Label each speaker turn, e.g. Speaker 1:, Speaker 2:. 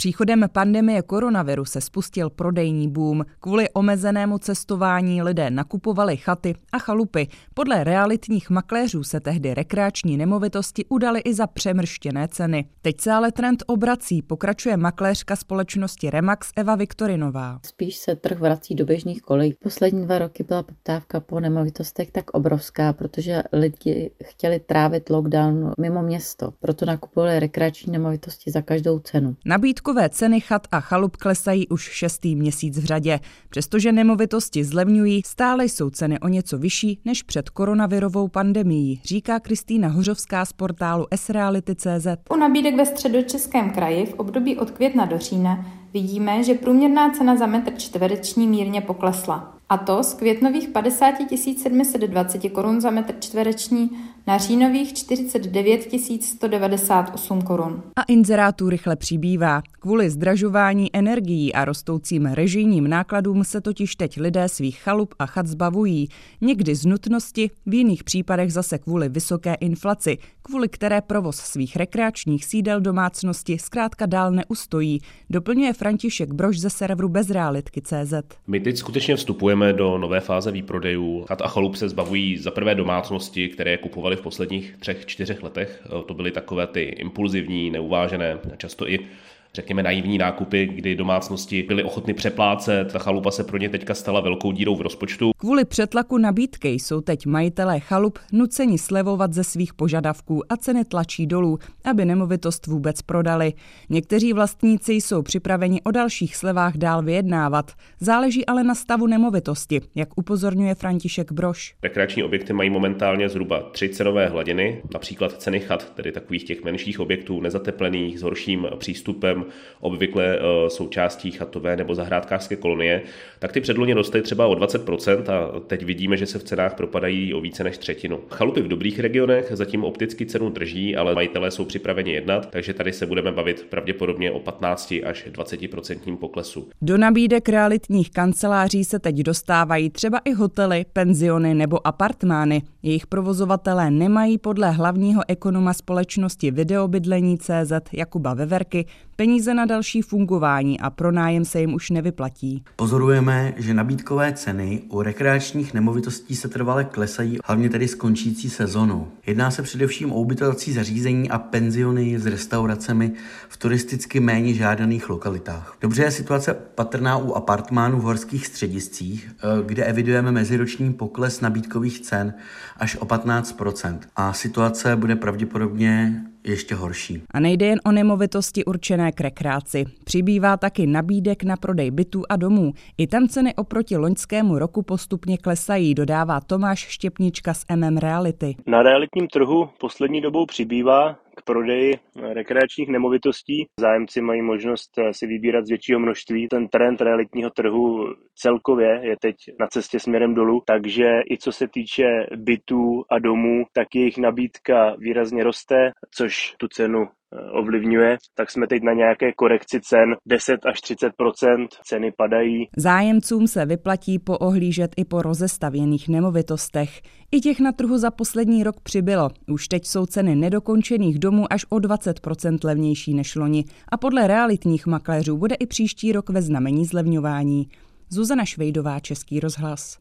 Speaker 1: příchodem pandemie koronaviru se spustil prodejní boom. Kvůli omezenému cestování lidé nakupovali chaty a chalupy. Podle realitních makléřů se tehdy rekreační nemovitosti udaly i za přemrštěné ceny. Teď se ale trend obrací, pokračuje makléřka společnosti Remax Eva Viktorinová.
Speaker 2: Spíš se trh vrací do běžných kolejí. Poslední dva roky byla poptávka po nemovitostech tak obrovská, protože lidi chtěli trávit lockdown mimo město, proto nakupovali rekreační nemovitosti za každou cenu.
Speaker 1: Nabídkové ceny chat a chalup klesají už šestý měsíc v řadě. Přestože nemovitosti zlevňují, stále jsou ceny o něco vyšší než před koronavirovou pandemií, říká Kristýna Hořovská z portálu sreality.cz.
Speaker 3: U nabídek ve středočeském kraji v období od května do října vidíme, že průměrná cena za metr čtvereční mírně poklesla a to z květnových 50 720 korun za metr čtvereční na říjnových 49 198 korun.
Speaker 1: A inzerátů rychle přibývá. Kvůli zdražování energií a rostoucím režijním nákladům se totiž teď lidé svých chalup a chat zbavují. Někdy z nutnosti, v jiných případech zase kvůli vysoké inflaci, kvůli které provoz svých rekreačních sídel domácnosti zkrátka dál neustojí, doplňuje František Brož ze serveru bezrealitky.cz.
Speaker 4: My teď skutečně vstupujeme do nové fáze výprodejů. Chat a chalup se zbavují za prvé domácnosti, které kupovali v posledních třech, čtyřech letech. To byly takové ty impulzivní, neuvážené, často i řekněme, naivní nákupy, kdy domácnosti byly ochotny přeplácet. Ta chalupa se pro ně teďka stala velkou dírou v rozpočtu.
Speaker 1: Kvůli přetlaku nabídky jsou teď majitelé chalup nuceni slevovat ze svých požadavků a ceny tlačí dolů, aby nemovitost vůbec prodali. Někteří vlastníci jsou připraveni o dalších slevách dál vyjednávat. Záleží ale na stavu nemovitosti, jak upozorňuje František Broš.
Speaker 4: Rekreační objekty mají momentálně zhruba tři cenové hladiny, například ceny chat, tedy takových těch menších objektů nezateplených s horším přístupem obvykle eh, součástí chatové nebo zahrádkářské kolonie, tak ty předloně rostly třeba o 20% a teď vidíme, že se v cenách propadají o více než třetinu. Chalupy v dobrých regionech zatím opticky cenu drží, ale majitelé jsou připraveni jednat, takže tady se budeme bavit pravděpodobně o 15 až 20% poklesu.
Speaker 1: Do nabídek realitních kanceláří se teď dostávají třeba i hotely, penziony nebo apartmány. Jejich provozovatelé nemají podle hlavního ekonoma společnosti videobydlení CZ Jakuba Veverky peníze na další fungování a pronájem se jim už nevyplatí.
Speaker 5: Pozorujeme, že nabídkové ceny u rekreačních nemovitostí se trvale klesají, hlavně tedy s končící sezónou. Jedná se především o ubytovací zařízení a penziony s restauracemi v turisticky méně žádaných lokalitách. Dobře je situace patrná u apartmánů v horských střediscích, eh, kde evidujeme meziroční pokles nabídkových cen až o 15% a situace bude pravděpodobně ještě horší.
Speaker 1: A nejde jen o nemovitosti určené k rekreaci. Přibývá taky nabídek na prodej bytů a domů. I tam ceny oproti loňskému roku postupně klesají, dodává Tomáš Štěpnička z MM Reality.
Speaker 6: Na realitním trhu poslední dobou přibývá prodeji rekreačních nemovitostí. Zájemci mají možnost eh, si vybírat z většího množství. Ten trend realitního trhu celkově je teď na cestě směrem dolů, takže i co se týče bytů a domů, tak jejich nabídka výrazně roste, což tu cenu Eh, ovlivňuje, tak jsme teď na nějaké korekci cen 10 až 30% ceny padají.
Speaker 1: Zájemcům se vyplatí poohlížet i po rozestavěných nemovitostech. I těch na trhu za poslední rok přibylo. Už teď jsou ceny nedokončených domů až o 20% levnější než loni a podle realitních makléřů bude i příští rok ve znamení zlevňování. Zuzana Švejdová, Český rozhlas.